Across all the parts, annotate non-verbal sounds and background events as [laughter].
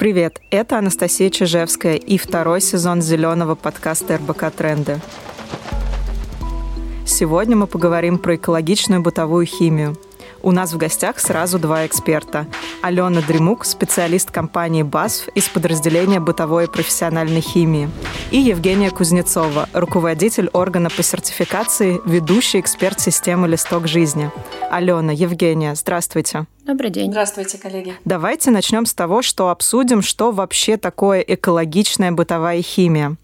Привет, это Анастасия Чижевская и второй сезон зеленого подкаста РБК «Тренды». Сегодня мы поговорим про экологичную бытовую химию – у нас в гостях сразу два эксперта. Алена Дремук, специалист компании БАСФ из подразделения бытовой и профессиональной химии. И Евгения Кузнецова, руководитель органа по сертификации, ведущий эксперт системы «Листок жизни». Алена, Евгения, здравствуйте. Добрый день. Здравствуйте, коллеги. Давайте начнем с того, что обсудим, что вообще такое экологичная бытовая химия.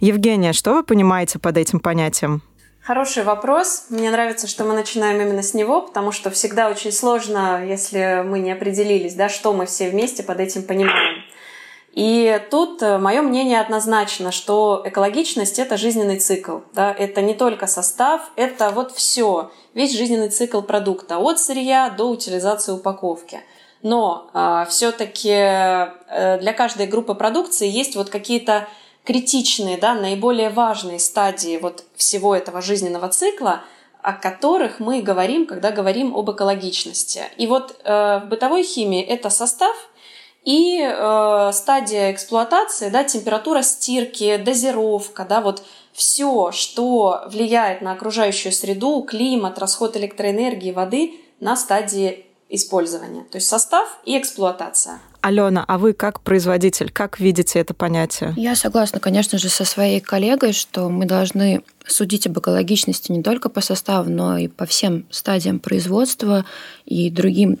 Евгения, что вы понимаете под этим понятием? Хороший вопрос. Мне нравится, что мы начинаем именно с него, потому что всегда очень сложно, если мы не определились, да, что мы все вместе под этим понимаем. И тут э, мое мнение однозначно, что экологичность – это жизненный цикл. Да? Это не только состав, это вот все, весь жизненный цикл продукта, от сырья до утилизации упаковки. Но э, все-таки э, для каждой группы продукции есть вот какие-то критичные, да, наиболее важные стадии вот всего этого жизненного цикла, о которых мы говорим, когда говорим об экологичности. И вот э, в бытовой химии это состав и э, стадия эксплуатации, да, температура стирки, дозировка, да, вот все, что влияет на окружающую среду, климат, расход электроэнергии, воды на стадии использования. То есть состав и эксплуатация. Алена, а вы как производитель, как видите это понятие? Я согласна, конечно же, со своей коллегой, что мы должны судить об экологичности не только по составу, но и по всем стадиям производства и другим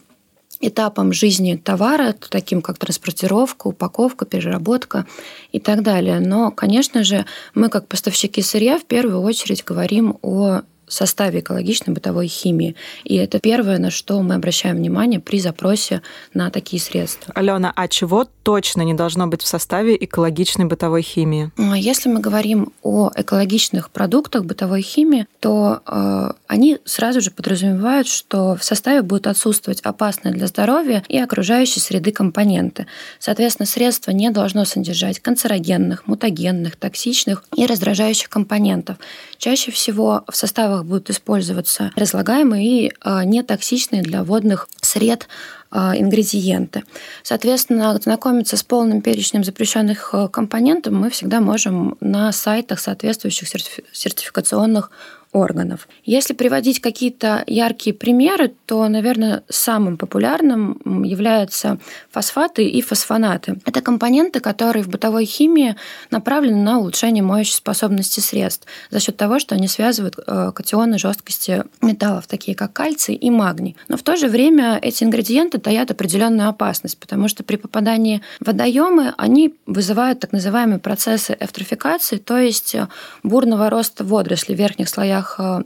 этапам жизни товара, таким как транспортировка, упаковка, переработка и так далее. Но, конечно же, мы как поставщики сырья в первую очередь говорим о составе экологичной бытовой химии. И это первое, на что мы обращаем внимание при запросе на такие средства. Алена, а чего точно не должно быть в составе экологичной бытовой химии? А если мы говорим о экологичных продуктах бытовой химии, то э, они сразу же подразумевают, что в составе будут отсутствовать опасные для здоровья и окружающей среды компоненты. Соответственно, средство не должно содержать канцерогенных, мутагенных, токсичных и раздражающих компонентов. Чаще всего в составах будут использоваться разлагаемые и а, нетоксичные для водных сред а, ингредиенты. Соответственно, знакомиться с полным перечнем запрещенных а, компонентов мы всегда можем на сайтах соответствующих сертификационных органов. Если приводить какие-то яркие примеры, то, наверное, самым популярным являются фосфаты и фосфонаты. Это компоненты, которые в бытовой химии направлены на улучшение моющей способности средств за счет того, что они связывают э, катионы жесткости металлов, такие как кальций и магний. Но в то же время эти ингредиенты таят определенную опасность, потому что при попадании в водоемы они вызывают так называемые процессы эвтрофикации, то есть бурного роста водорослей в верхних слоях слоях э,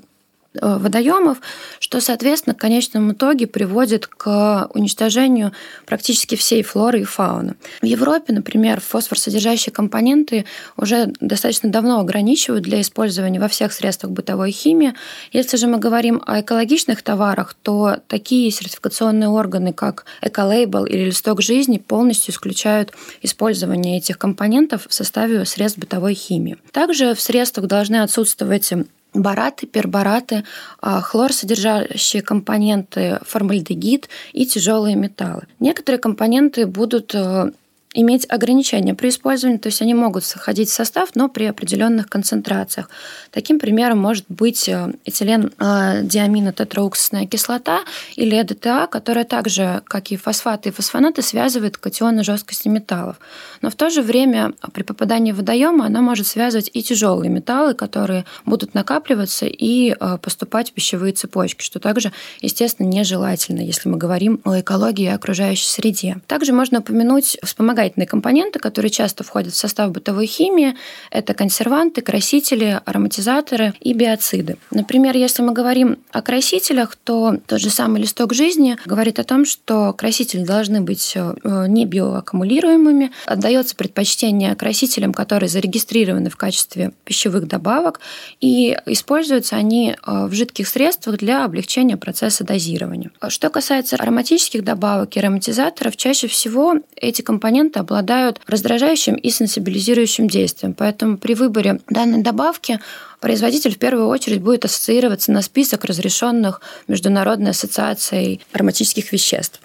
Э, водоемов, что, соответственно, в конечном итоге приводит к уничтожению практически всей флоры и фауны. В Европе, например, фосфорсодержащие компоненты уже достаточно давно ограничивают для использования во всех средствах бытовой химии. Если же мы говорим о экологичных товарах, то такие сертификационные органы, как Эколейбл или Листок жизни, полностью исключают использование этих компонентов в составе средств бытовой химии. Также в средствах должны отсутствовать бараты, пербараты, а, хлорсодержащие компоненты, формальдегид и тяжелые металлы. Некоторые компоненты будут э, иметь ограничения при использовании, то есть они могут входить в состав, но при определенных концентрациях. Таким примером может быть э, этилен э, диамина тетрауксусная кислота или ЭДТА, которая также, как и фосфаты и фосфонаты, связывает катионы жесткости металлов. Но в то же время при попадании в водоемы она может связывать и тяжелые металлы, которые будут накапливаться и э, поступать в пищевые цепочки, что также, естественно, нежелательно, если мы говорим о экологии и окружающей среде. Также можно упомянуть вспомогательные вспомогательные компоненты, которые часто входят в состав бытовой химии. Это консерванты, красители, ароматизаторы и биоциды. Например, если мы говорим о красителях, то тот же самый листок жизни говорит о том, что красители должны быть э, не биоаккумулируемыми. Отдается предпочтение красителям, которые зарегистрированы в качестве пищевых добавок, и используются они э, в жидких средствах для облегчения процесса дозирования. Что касается ароматических добавок и ароматизаторов, чаще всего эти компоненты компоненты обладают раздражающим и сенсибилизирующим действием. Поэтому при выборе данной добавки производитель в первую очередь будет ассоциироваться на список разрешенных Международной ассоциацией ароматических веществ.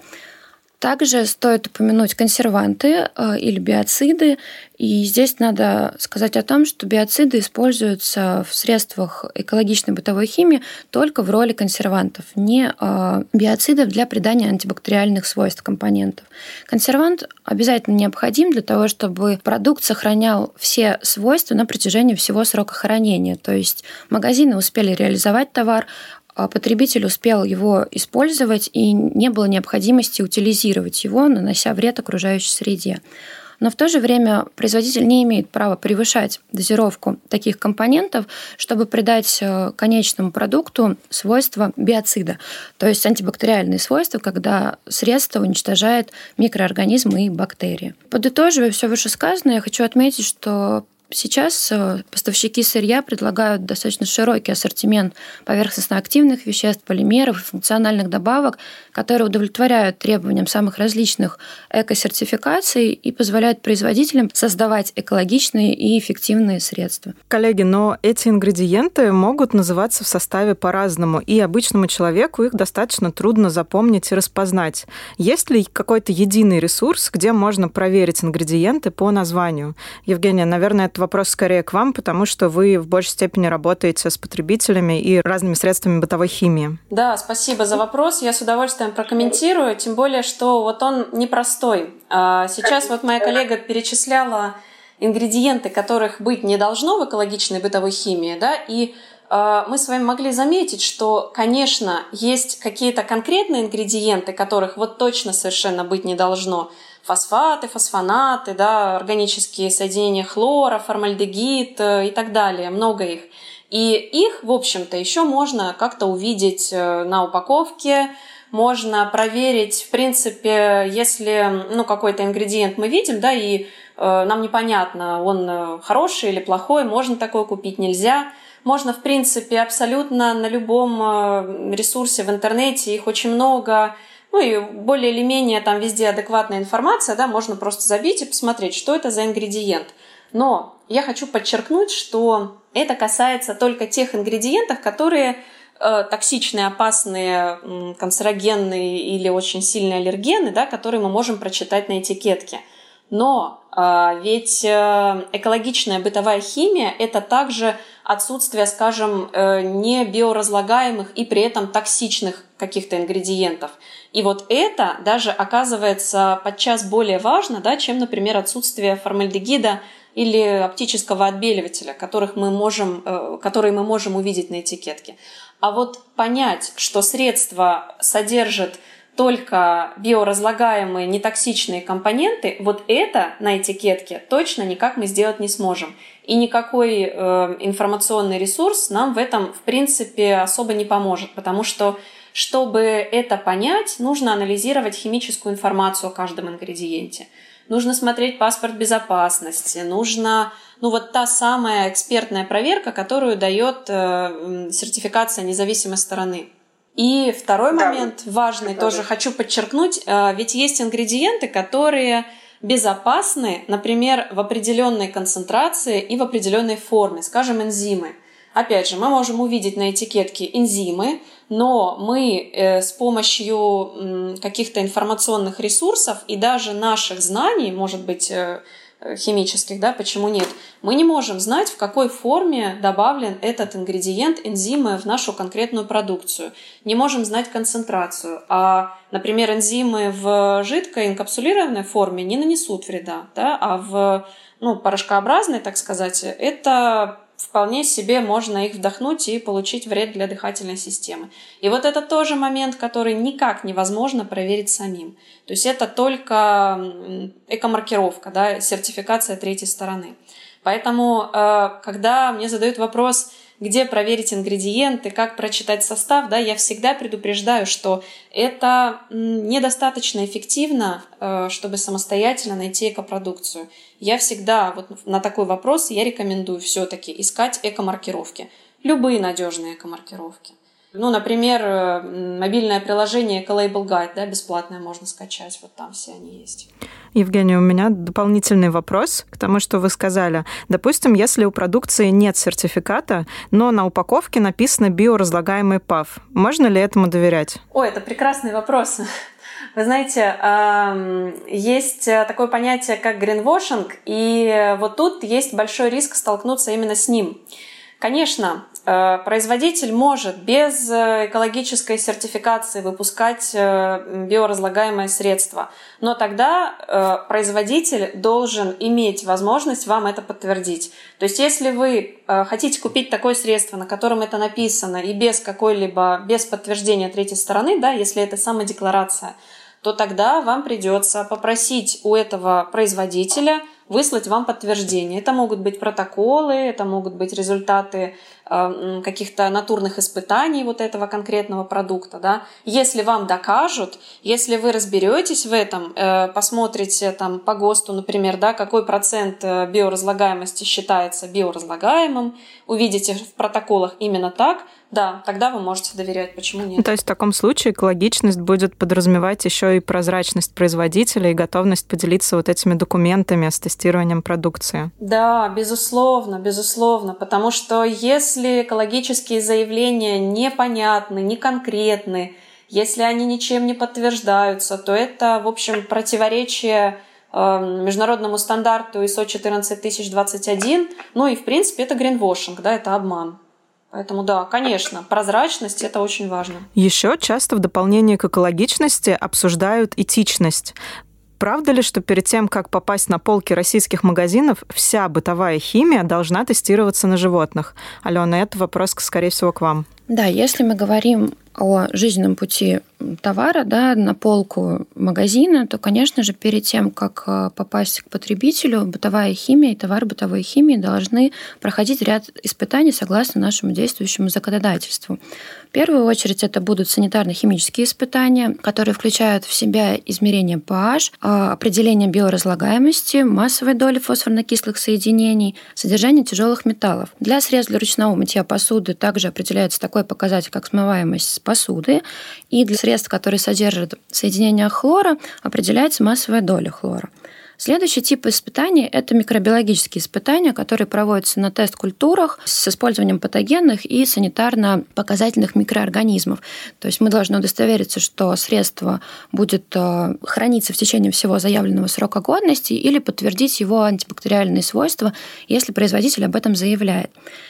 Также стоит упомянуть консерванты э, или биоциды. И здесь надо сказать о том, что биоциды используются в средствах экологичной бытовой химии только в роли консервантов, не э, биоцидов для придания антибактериальных свойств компонентов. Консервант обязательно необходим для того, чтобы продукт сохранял все свойства на протяжении всего срока хранения. То есть магазины успели реализовать товар, потребитель успел его использовать и не было необходимости утилизировать его, нанося вред окружающей среде. Но в то же время производитель не имеет права превышать дозировку таких компонентов, чтобы придать э, конечному продукту свойства биоцида, то есть антибактериальные свойства, когда средство уничтожает микроорганизмы и бактерии. Подытоживая все вышесказанное, я хочу отметить, что Сейчас э, поставщики сырья предлагают достаточно широкий ассортимент поверхностно-активных веществ, полимеров и функциональных добавок, которые удовлетворяют требованиям самых различных эко-сертификаций и позволяют производителям создавать экологичные и эффективные средства. Коллеги, но эти ингредиенты могут называться в составе по-разному, и обычному человеку их достаточно трудно запомнить и распознать. Есть ли какой-то единый ресурс, где можно проверить ингредиенты по названию? Евгения, наверное, вопрос скорее к вам, потому что вы в большей степени работаете с потребителями и разными средствами бытовой химии. Да, спасибо за вопрос. Я с удовольствием прокомментирую, тем более, что вот он непростой. А, сейчас вот моя коллега перечисляла ингредиенты, которых быть не должно в экологичной бытовой химии, да, и а, мы с вами могли заметить, что, конечно, есть какие-то конкретные ингредиенты, которых вот точно совершенно быть не должно – фосфаты, фосфонаты, да, органические соединения хлора, формальдегид э, и так далее, много их. И их, в общем-то, еще можно как-то увидеть э, на упаковке, можно проверить, в принципе, если ну, какой-то ингредиент мы видим, да, и э, нам непонятно, он э, хороший или плохой, можно такое купить, нельзя. Можно, в принципе, абсолютно на любом ресурсе в интернете, их очень много, ну и более или менее там везде адекватная информация, да, можно просто забить и посмотреть, что это за ингредиент. Но я хочу подчеркнуть, что это касается только тех ингредиентов, которые э, токсичные, опасные, канцерогенные или очень сильные аллергены, да, которые мы можем прочитать на этикетке. Но э, ведь э, экологичная бытовая химия – это также отсутствие, скажем, э, не биоразлагаемых и при этом токсичных каких-то ингредиентов. И вот это даже оказывается подчас более важно, да, чем, например, отсутствие формальдегида или оптического отбеливателя, которых мы можем, э, которые мы можем увидеть на этикетке. А вот понять, что средство содержит только биоразлагаемые нетоксичные компоненты, вот это на этикетке точно никак мы сделать не сможем. И никакой э, информационный ресурс нам в этом, в принципе, особо не поможет, потому что чтобы это понять, нужно анализировать химическую информацию о каждом ингредиенте. Нужно смотреть паспорт безопасности, нужно, ну вот та самая экспертная проверка, которую дает э, сертификация независимой стороны. И второй да. момент важный да. тоже хочу подчеркнуть, э, ведь есть ингредиенты, которые безопасны, например, в определенной концентрации и в определенной форме, скажем, энзимы. Опять же, мы можем увидеть на этикетке энзимы, но мы э, с помощью каких-то информационных ресурсов и даже наших знаний, может быть, э, химических, да, почему нет, мы не можем знать, в какой форме добавлен этот ингредиент, энзимы в нашу конкретную продукцию. Не можем знать концентрацию. А, например, энзимы в жидкой инкапсулированной форме не нанесут вреда, да, а в ну, порошкообразной, так сказать, это вполне себе можно их вдохнуть и получить вред для дыхательной системы. И вот это тоже момент, который никак невозможно проверить самим. То есть это только экомаркировка, да, сертификация третьей стороны. Поэтому, э, когда мне задают вопрос, где проверить ингредиенты, как прочитать состав, да, я всегда предупреждаю, что это недостаточно эффективно, э, чтобы самостоятельно найти экопродукцию. Я всегда вот на такой вопрос я рекомендую все-таки искать экомаркировки. Любые надежные экомаркировки. Ну, например, э, мобильное приложение Ecolabel Guide, да, бесплатное можно скачать, вот там все они есть. Евгения, у меня дополнительный вопрос к тому, что вы сказали. Допустим, если у продукции нет сертификата, но на упаковке написано биоразлагаемый ПАВ, можно ли этому доверять? О, это прекрасный вопрос. [laughs] Вы знаете, есть такое понятие, как гринвошинг, и вот тут есть большой риск столкнуться именно с ним. Конечно, э, производитель может без э, экологической сертификации выпускать э, биоразлагаемое средство, но тогда производитель должен иметь возможность вам это подтвердить. То есть если вы хотите купить такое средство, на котором это написано, и без какой-либо, без подтверждения третьей стороны, да, если это самодекларация, то тогда вам придется попросить у этого производителя выслать вам подтверждение. Это могут быть протоколы, это могут быть результаты каких-то натурных испытаний вот этого конкретного продукта. Да? Если вам докажут, если вы разберетесь в этом, э, посмотрите там по ГОСТу, например, да, какой процент э, биоразлагаемости считается биоразлагаемым, увидите в протоколах именно так – да, тогда вы можете доверять, почему нет. То есть в таком случае экологичность будет подразумевать еще и прозрачность производителя и готовность поделиться вот этими документами с тестированием продукции. Да, безусловно, безусловно, потому что если экологические заявления непонятны, не конкретны, если они ничем не подтверждаются, то это, в общем, противоречие эм, международному стандарту ISO 14021, ну и, в принципе, это гринвошинг, да, это обман. Поэтому да, конечно, прозрачность это очень важно. Еще часто в дополнение к экологичности обсуждают этичность. Правда ли, что перед тем, как попасть на полки российских магазинов, вся бытовая химия должна тестироваться на животных? Алена, это вопрос, скорее всего, к вам. Да, если мы говорим о жизненном пути товара да, на полку магазина, то, конечно же, перед тем, как э, попасть к потребителю, бытовая химия и товары бытовой химии должны проходить ряд испытаний согласно нашему действующему законодательству. В первую очередь это будут санитарно-химические испытания, которые включают в себя измерение pH, а, определение биоразлагаемости, массовой доли фосфорно-кислых соединений, содержание тяжелых металлов. Для средств для ручного мытья посуды также определяется такой показатель, как смываемость посуды, и для средств, которые содержат соединение хлора, определяется массовая доля хлора. Следующий тип испытаний – это микробиологические испытания, которые проводятся на тест-культурах с использованием патогенных и санитарно-показательных микроорганизмов. То есть мы должны удостовериться, что средство будет э, храниться в течение всего заявленного срока годности или подтвердить его антибактериальные свойства, если производитель об этом заявляет.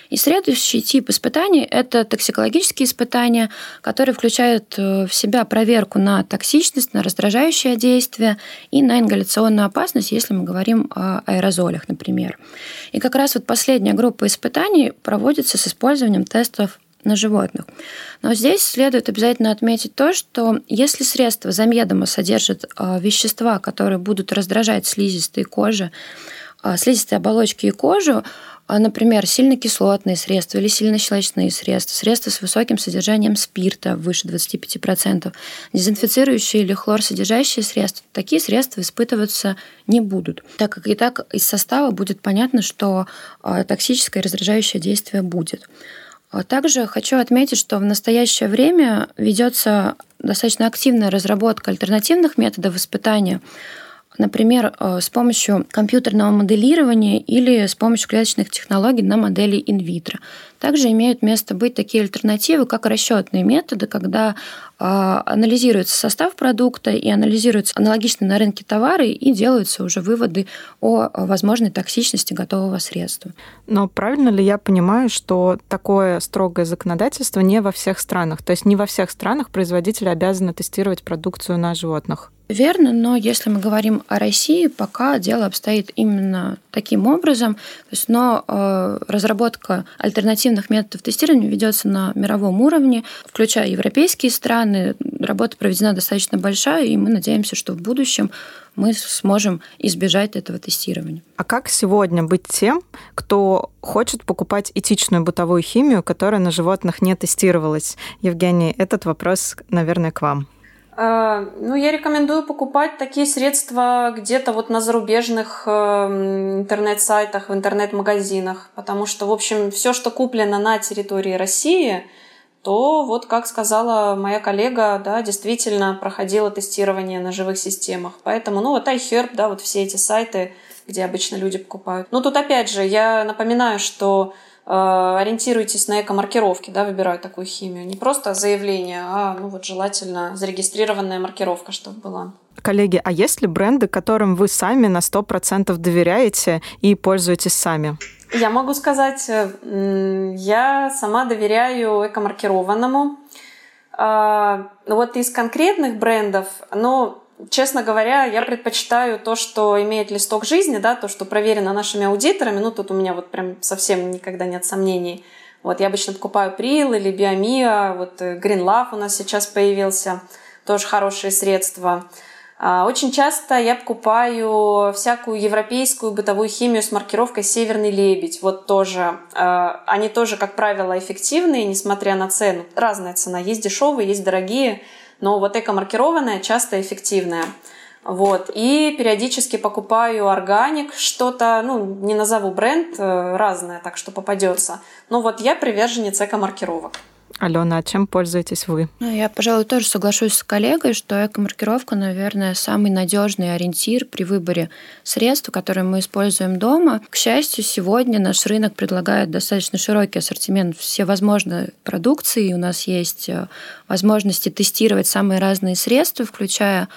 И следующий тип испытаний – это токсикологические испытания, которые включают э, в себя проверку на токсичность, на раздражающее действие и на ингаляционную опасность если мы говорим о аэрозолях, например. И как раз вот последняя группа испытаний проводится с использованием тестов на животных. Но здесь следует обязательно отметить то, что если средство замедомо содержит а, вещества, которые будут раздражать слизистые кожи, а, слизистые оболочки и кожу, например, сильно кислотные средства или сильно щелочные средства, средства с высоким содержанием спирта выше 25%, дезинфицирующие или хлорсодержащие средства, такие средства испытываться не будут, так как и так из состава будет понятно, что а, токсическое раздражающее действие будет. А также хочу отметить, что в настоящее время ведется достаточно активная разработка альтернативных методов испытания например, э, с помощью компьютерного моделирования или с помощью клеточных технологий на модели инвитро. Также имеют место быть такие альтернативы, как расчетные методы, когда а, анализируется состав продукта и анализируются аналогичные на рынке товары и делаются уже выводы о возможной токсичности готового средства. Но правильно ли я понимаю, что такое строгое законодательство не во всех странах? То есть не во всех странах производители обязаны тестировать продукцию на животных? Верно, но если мы говорим о России, пока дело обстоит именно таким образом. То есть, но э, разработка альтернативных методов тестирования ведется на мировом уровне, включая европейские страны. Работа проведена достаточно большая, и мы надеемся, что в будущем мы сможем избежать этого тестирования. А как сегодня быть тем, кто хочет покупать этичную бытовую химию, которая на животных не тестировалась? Евгений, этот вопрос, наверное, к вам. А, ну, я рекомендую покупать такие средства где-то вот на зарубежных эм, интернет-сайтах, в интернет-магазинах, потому что, в общем, все, что куплено на территории России, то вот, как сказала моя коллега, да, действительно проходило тестирование на живых системах. Поэтому, ну, вот iHerb, да, вот все эти сайты, где обычно люди покупают. Ну, тут опять же, я напоминаю, что ориентируйтесь на эко-маркировки, да, выбирая такую химию. Не просто заявление, а ну вот желательно зарегистрированная маркировка, чтобы была. Коллеги, а есть ли бренды, которым вы сами на 100% доверяете и пользуетесь сами? Я могу сказать, я сама доверяю эко-маркированному. А, вот из конкретных брендов, ну, честно говоря, я предпочитаю то, что имеет листок жизни, да, то, что проверено нашими аудиторами. Ну, тут у меня вот прям совсем никогда нет сомнений. Вот я обычно покупаю Прил или Биомиа, вот э, Green Love у нас сейчас появился, тоже хорошие средства. А, очень часто я покупаю всякую европейскую бытовую химию с маркировкой «Северный лебедь». Вот тоже. А, они тоже, как правило, эффективные, несмотря на цену. Разная цена. Есть дешевые, есть дорогие. Но вот эко-маркированная часто эффективная. Вот. И периодически покупаю органик, что-то, ну, не назову бренд, э, разное, так что попадется. Но вот я приверженец эко-маркировок. Алена, а чем пользуетесь вы? Ну, я, пожалуй, тоже соглашусь с коллегой, что эко-маркировка, наверное, самый надежный ориентир при выборе средств, которые мы используем дома. К счастью, сегодня наш рынок предлагает достаточно широкий ассортимент всевозможной продукции. У нас есть э, возможности тестировать самые разные средства, включая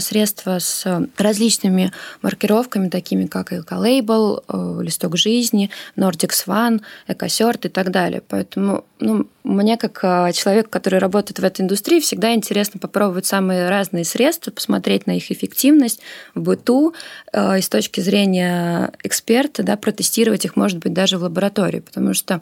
средства с различными маркировками, такими как Ecolabel, э, Листок жизни, Nordic Swan, Экосерт и так далее. Поэтому ну, мне, как а, человек, который работает в этой индустрии, всегда интересно попробовать самые разные средства, посмотреть на их эффективность в быту э, и с точки зрения эксперта, да, протестировать их, может быть, даже в лаборатории. Потому что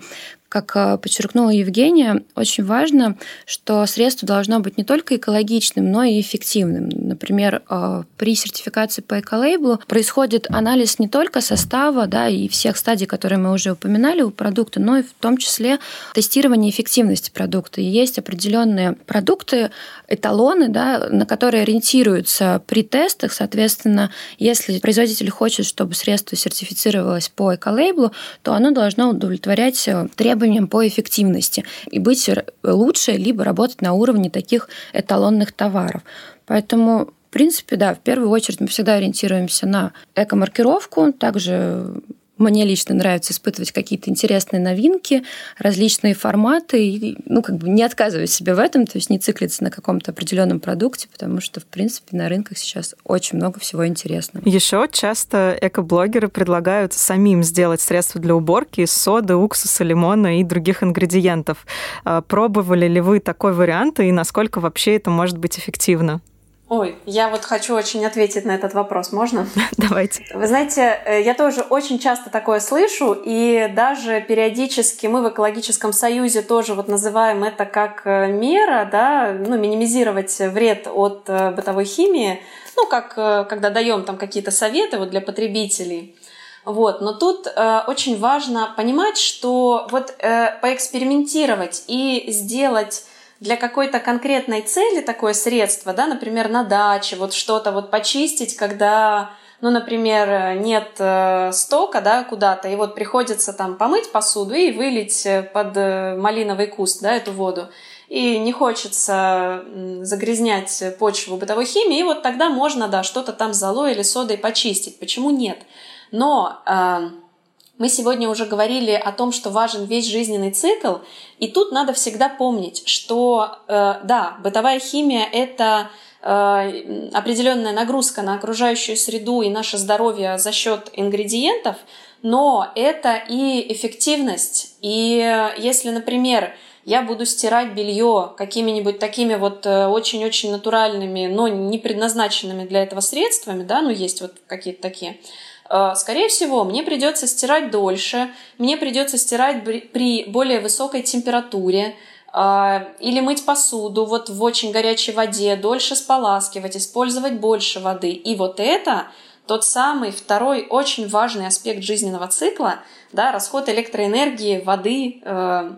как э, подчеркнула Евгения, очень важно, что средство должно быть не только экологичным, но и эффективным. Например, э, при сертификации по эколейблу происходит анализ не только состава да, и всех стадий, которые мы уже упоминали у продукта, но и в том числе тестирование эффективности продукта. И есть определенные продукты, эталоны, да, на которые ориентируются при тестах. Соответственно, если производитель хочет, чтобы средство сертифицировалось по эколейблу, то оно должно удовлетворять э, требованиям требованиям по эффективности и быть лучше, либо работать на уровне таких эталонных товаров. Поэтому в принципе, да, в первую очередь мы всегда ориентируемся на эко-маркировку, также мне лично нравится испытывать какие-то интересные новинки, различные форматы, и, ну, как бы не отказывать себе в этом, то есть не циклиться на каком-то определенном продукте, потому что, в принципе, на рынках сейчас очень много всего интересного. Еще часто экоблогеры предлагают самим сделать средства для уборки из соды, уксуса, лимона и других ингредиентов. А, пробовали ли вы такой вариант и насколько вообще это может быть эффективно? Ой, я вот хочу очень ответить на этот вопрос, можно? [laughs] Давайте. Вы знаете, э, я тоже очень часто такое слышу, и даже периодически мы в экологическом союзе тоже вот называем это как э, мера, да, ну, минимизировать вред от э, бытовой химии, ну, как когда даем там какие-то советы вот для потребителей. Вот. Но тут э, очень важно понимать, что вот э, поэкспериментировать и сделать для какой-то конкретной цели такое средство, да, например, на даче, вот что-то вот почистить, когда, ну, например, нет э, стока, да, куда-то, и вот приходится там помыть посуду и вылить э, под э, малиновый куст, да, эту воду. И не хочется загрязнять почву бытовой химией, и вот тогда можно, да, что-то там золой или содой почистить. Почему нет? Но мы сегодня уже говорили о том, что важен весь жизненный цикл, и тут надо всегда помнить, что э, да, бытовая химия это э, определенная нагрузка на окружающую среду и наше здоровье за счет ингредиентов, но это и эффективность. И если, например, я буду стирать белье какими-нибудь такими вот э, очень-очень натуральными, но не предназначенными для этого средствами, да, ну есть вот какие-то такие, Э, скорее всего, мне придется стирать дольше, мне придется стирать при более высокой температуре, э, или мыть посуду вот в очень горячей воде, дольше споласкивать, использовать больше воды. И вот это тот самый второй очень важный аспект жизненного цикла, да, расход электроэнергии, воды э,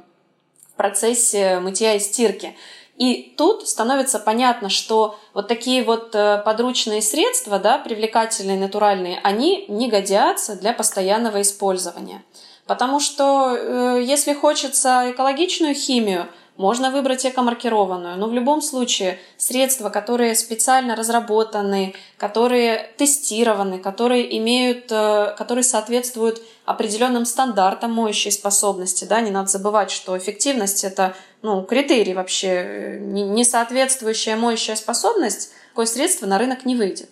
в процессе мытья и стирки. И тут становится понятно, что вот такие вот э, подручные средства, да, привлекательные, натуральные, они не годятся для постоянного использования. Потому что э, если хочется экологичную химию, можно выбрать экомаркированную, но в любом случае средства, которые специально разработаны, которые тестированы, которые имеют, э, которые соответствуют определенным стандартам моющей способности, да, не надо забывать, что эффективность это ну, критерий вообще, э, не соответствующая моющая способность, такое средство на рынок не выйдет.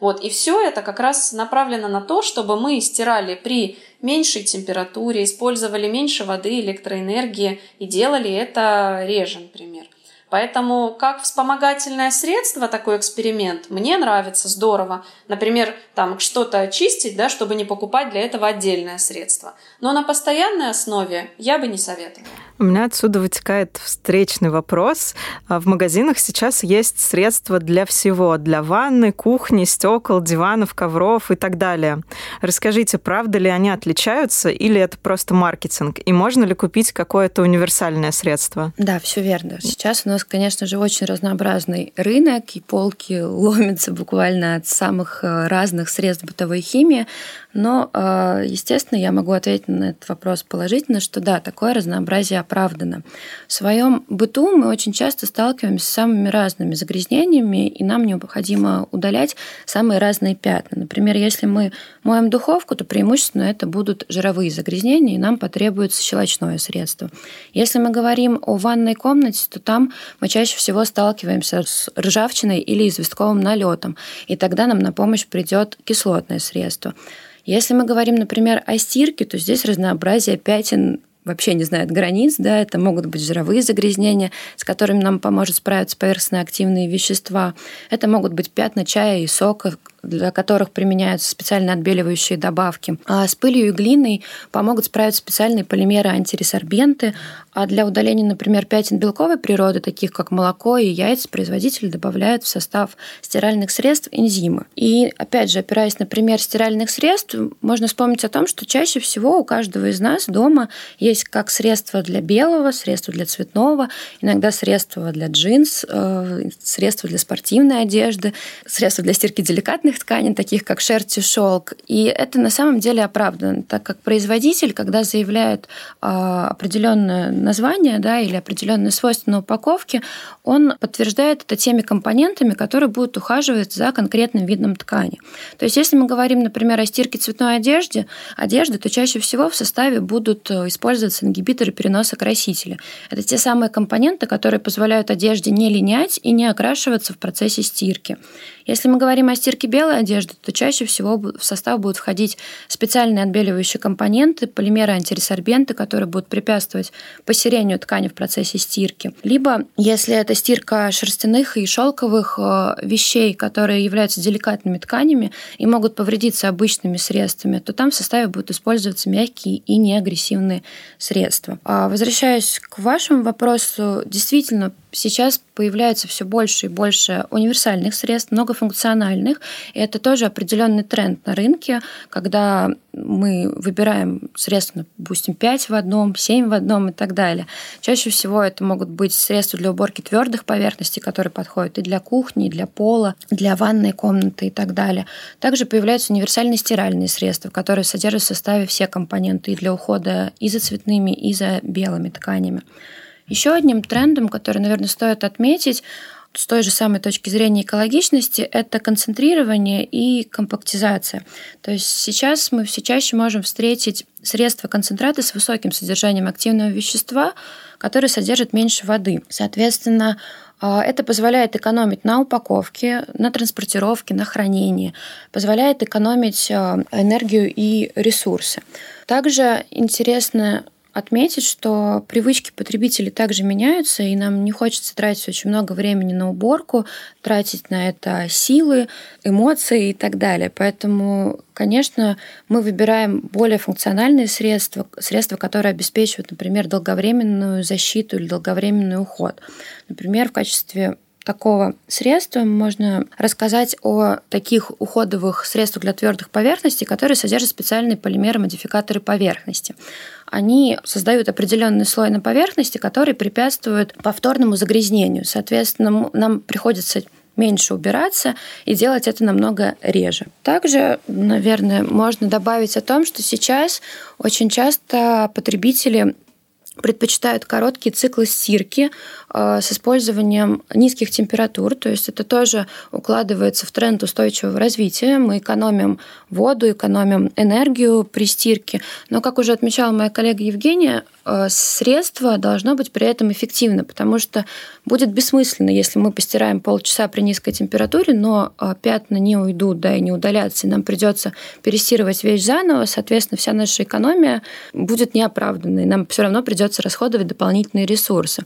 Вот, и все это как раз направлено на то, чтобы мы стирали при меньшей температуре, использовали меньше воды, электроэнергии и делали это реже, например. Поэтому как вспомогательное средство такой эксперимент мне нравится, здорово. Например, там что-то очистить, да, чтобы не покупать для этого отдельное средство. Но на постоянной основе я бы не советовала. У меня отсюда вытекает встречный вопрос. А в магазинах сейчас есть средства для всего. Для ванны, кухни, стекол, диванов, ковров и так далее. Расскажите, правда ли они отличаются или это просто маркетинг? И можно ли купить какое-то универсальное средство? Да, все верно. Сейчас у нас, конечно же, очень разнообразный рынок, и полки [laughs] ломятся буквально от самых э, разных средств бытовой химии. Но, э, естественно, я могу ответить на этот вопрос положительно, что да, такое разнообразие оправдано. В своем быту мы очень часто сталкиваемся с самыми разными загрязнениями, и нам необходимо удалять самые разные пятна. Например, если мы моем духовку, то преимущественно это будут жировые загрязнения, и нам потребуется щелочное средство. Если мы говорим о ванной комнате, то там мы чаще всего сталкиваемся с ржавчиной или известковым налетом, и тогда нам на помощь придет кислотное средство. Если мы говорим, например, о стирке, то здесь разнообразие пятен вообще не знает границ, да, это могут быть жировые загрязнения, с которыми нам поможет справиться поверхностно-активные вещества. Это могут быть пятна чая и сока, для которых применяются специально отбеливающие добавки. А с пылью и глиной помогут справиться специальные полимеры антиресорбенты, а для удаления, например, пятен белковой природы, таких как молоко и яйца, производитель добавляет в состав стиральных средств энзимы. И, опять же, опираясь на пример стиральных средств, можно вспомнить о том, что чаще всего у каждого из нас дома есть как средства для белого, средства для цветного, иногда средства для джинс, э, средства для спортивной одежды, средства для стирки деликатных тканей, таких как шерсть и шелк. И это на самом деле оправдано, так как производитель, когда заявляет а, определенное название да, или определенные свойства на упаковке, он подтверждает это теми компонентами, которые будут ухаживать за конкретным видом ткани. То есть, если мы говорим, например, о стирке цветной одежды, одежды, то чаще всего в составе будут э, использоваться ингибиторы переноса красителя. Это те самые компоненты, которые позволяют одежде не линять и не окрашиваться в процессе стирки. Если мы говорим о стирке белой одежды, то чаще всего в состав будут входить специальные отбеливающие компоненты, полимеры антиресорбенты, которые будут препятствовать посерению ткани в процессе стирки. Либо, если это стирка шерстяных и шелковых э, вещей, которые являются деликатными тканями и могут повредиться обычными средствами, то там в составе будут использоваться мягкие и неагрессивные средства. А возвращаясь к вашему вопросу, действительно, сейчас появляется все больше и больше универсальных средств, многофункциональных. И это тоже определенный тренд на рынке, когда мы выбираем средства, допустим, 5 в одном, 7 в одном и так далее. Чаще всего это могут быть средства для уборки твердых поверхностей, которые подходят и для кухни, и для пола, для ванной комнаты и так далее. Также появляются универсальные стиральные средства, которые содержат в составе все компоненты и для ухода и за цветными, и за белыми тканями. Еще одним трендом, который, наверное, стоит отметить, с той же самой точки зрения экологичности, это концентрирование и компактизация. То есть сейчас мы все чаще можем встретить средства концентраты с высоким содержанием активного вещества, которые содержат меньше воды. Соответственно, а, это позволяет экономить на упаковке, на транспортировке, на хранении, позволяет экономить а, энергию и ресурсы. Также интересно отметить, что привычки потребителей также меняются, и нам не хочется тратить очень много времени на уборку, тратить на это силы, эмоции и так далее. Поэтому, конечно, мы выбираем более функциональные средства, средства, которые обеспечивают, например, долговременную защиту или долговременный уход. Например, в качестве такого средства можно рассказать о таких уходовых средствах для твердых поверхностей, которые содержат специальные полимеры-модификаторы поверхности. Они создают определенный слой на поверхности, который препятствует повторному загрязнению. Соответственно, нам приходится меньше убираться и делать это намного реже. Также, наверное, можно добавить о том, что сейчас очень часто потребители предпочитают короткие циклы стирки э, с использованием низких температур. То есть это тоже укладывается в тренд устойчивого развития. Мы экономим воду, экономим энергию при стирке. Но, как уже отмечала моя коллега Евгения, э, средство должно быть при этом эффективно, потому что будет бессмысленно, если мы постираем полчаса при низкой температуре, но э, пятна не уйдут, да, и не удалятся, и нам придется перестирывать вещь заново, соответственно, вся наша экономия будет неоправданной. Нам все равно придется расходовать дополнительные ресурсы.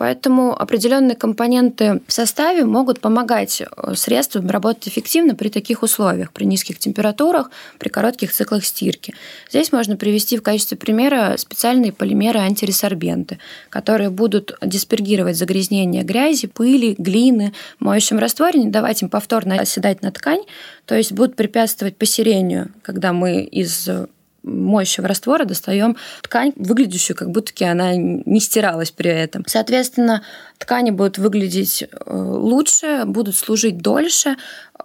Поэтому определенные компоненты в составе могут помогать э, средствам работать эффективно при таких условиях, при низких температурах, при коротких циклах стирки. Здесь можно привести в качестве примера специальные полимеры-антиресорбенты, которые будут диспергировать загрязнение грязи, пыли, глины моющем растворе, не давать им повторно оседать на ткань, то есть будут препятствовать посерению, когда мы из моющего раствора достаем ткань, выглядящую, как будто она не стиралась при этом. Соответственно, ткани будут выглядеть э, лучше, будут служить дольше.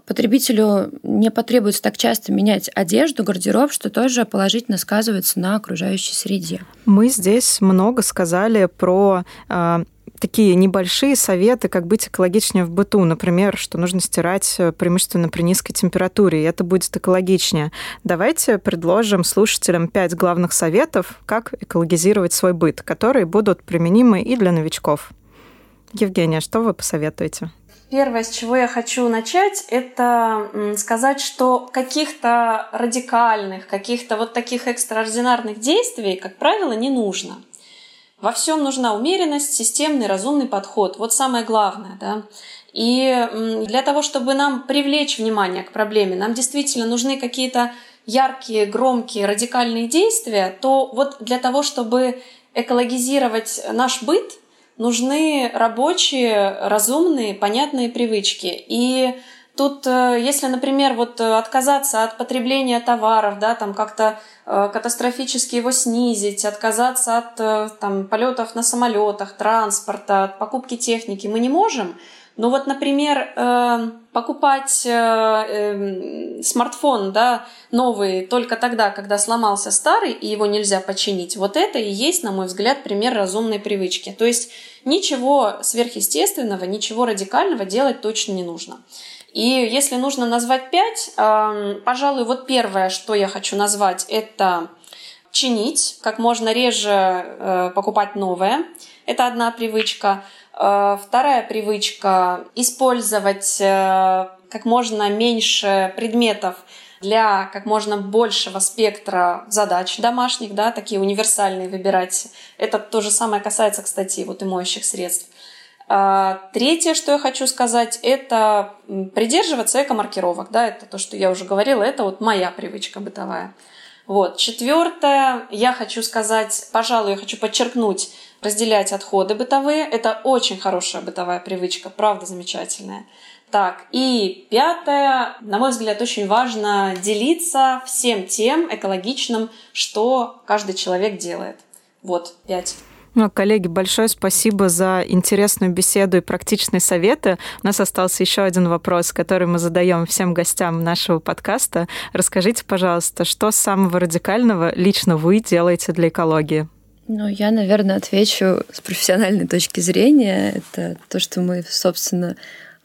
Потребителю не потребуется так часто менять одежду, гардероб, что тоже положительно сказывается на окружающей среде. Мы здесь много сказали про э, такие небольшие советы, как быть экологичнее в быту. Например, что нужно стирать э, преимущественно при низкой температуре, и это будет экологичнее. Давайте предложим слушателям пять главных советов, как экологизировать свой быт, которые будут применимы и для новичков. Евгения, что вы посоветуете? Первое, с чего я хочу начать, это сказать, что каких-то радикальных, каких-то вот таких экстраординарных действий, как правило, не нужно. Во всем нужна умеренность, системный, разумный подход. Вот самое главное. Да? И для того, чтобы нам привлечь внимание к проблеме, нам действительно нужны какие-то яркие, громкие, радикальные действия, то вот для того, чтобы экологизировать наш быт, нужны рабочие, разумные, понятные привычки. И Тут, э, если, например, вот э, отказаться от потребления товаров, да, там как-то э, катастрофически его снизить, отказаться от там, полетов на самолетах, транспорта, от покупки техники мы не можем. Но вот, например, покупать смартфон да, новый только тогда, когда сломался старый и его нельзя починить, вот это и есть, на мой взгляд, пример разумной привычки. То есть ничего сверхъестественного, ничего радикального делать точно не нужно. И если нужно назвать пять, пожалуй, вот первое, что я хочу назвать, это чинить, как можно реже э, покупать новое. Это одна привычка. Э, вторая привычка – использовать э, как можно меньше предметов для как можно большего спектра задач домашних, да, такие универсальные выбирать. Это то же самое касается, кстати, вот и моющих средств. А, третье, что я хочу сказать, это придерживаться эко-маркировок. Да, это то, что я уже говорила, это вот моя привычка бытовая. Вот. Четвертое, я хочу сказать, пожалуй, я хочу подчеркнуть, разделять отходы бытовые. Это очень хорошая бытовая привычка, правда замечательная. Так, и пятое, на мой взгляд, очень важно делиться всем тем экологичным, что каждый человек делает. Вот, пять. Ну, коллеги, большое спасибо за интересную беседу и практичные советы. У нас остался еще один вопрос, который мы задаем всем гостям нашего подкаста. Расскажите, пожалуйста, что самого радикального лично вы делаете для экологии? Ну, я, наверное, отвечу с профессиональной точки зрения. Это то, что мы, собственно,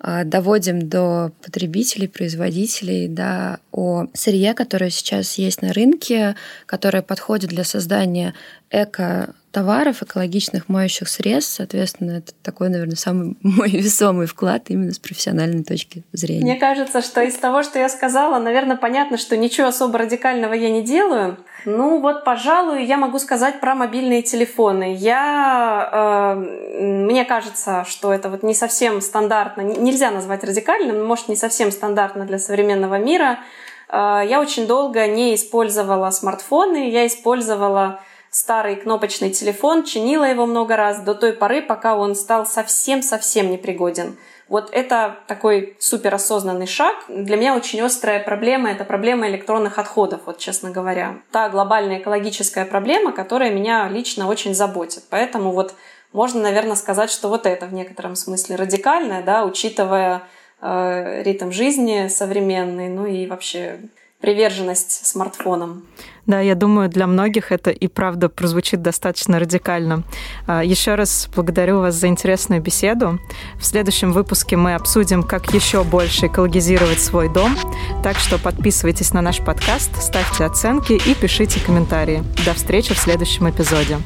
а, доводим до потребителей, производителей, да, о сырье, которое сейчас есть на рынке, которое подходит для создания эко товаров, экологичных моющих средств. Соответственно, это такой, наверное, самый [laughs] мой весомый вклад именно с профессиональной точки зрения. Мне кажется, что из того, что я сказала, наверное, понятно, что ничего особо радикального я не делаю. Ну вот, пожалуй, я могу сказать про мобильные телефоны. Я, э, мне кажется, что это вот не совсем стандартно, нельзя назвать радикальным, но может не совсем стандартно для современного мира. Э, я очень долго не использовала смартфоны, я использовала старый кнопочный телефон, чинила его много раз до той поры, пока он стал совсем-совсем непригоден. Вот это такой суперосознанный шаг. Для меня очень острая проблема – это проблема электронных отходов, вот честно говоря. Та глобальная экологическая проблема, которая меня лично очень заботит. Поэтому вот можно, наверное, сказать, что вот это в некотором смысле радикальное, да, учитывая э, ритм жизни современный, ну и вообще приверженность смартфонам. Да, я думаю, для многих это и правда прозвучит достаточно радикально. А, еще раз благодарю вас за интересную беседу. В следующем выпуске мы обсудим, как еще больше экологизировать свой дом. Так что подписывайтесь на наш подкаст, ставьте оценки и пишите комментарии. До встречи в следующем эпизоде.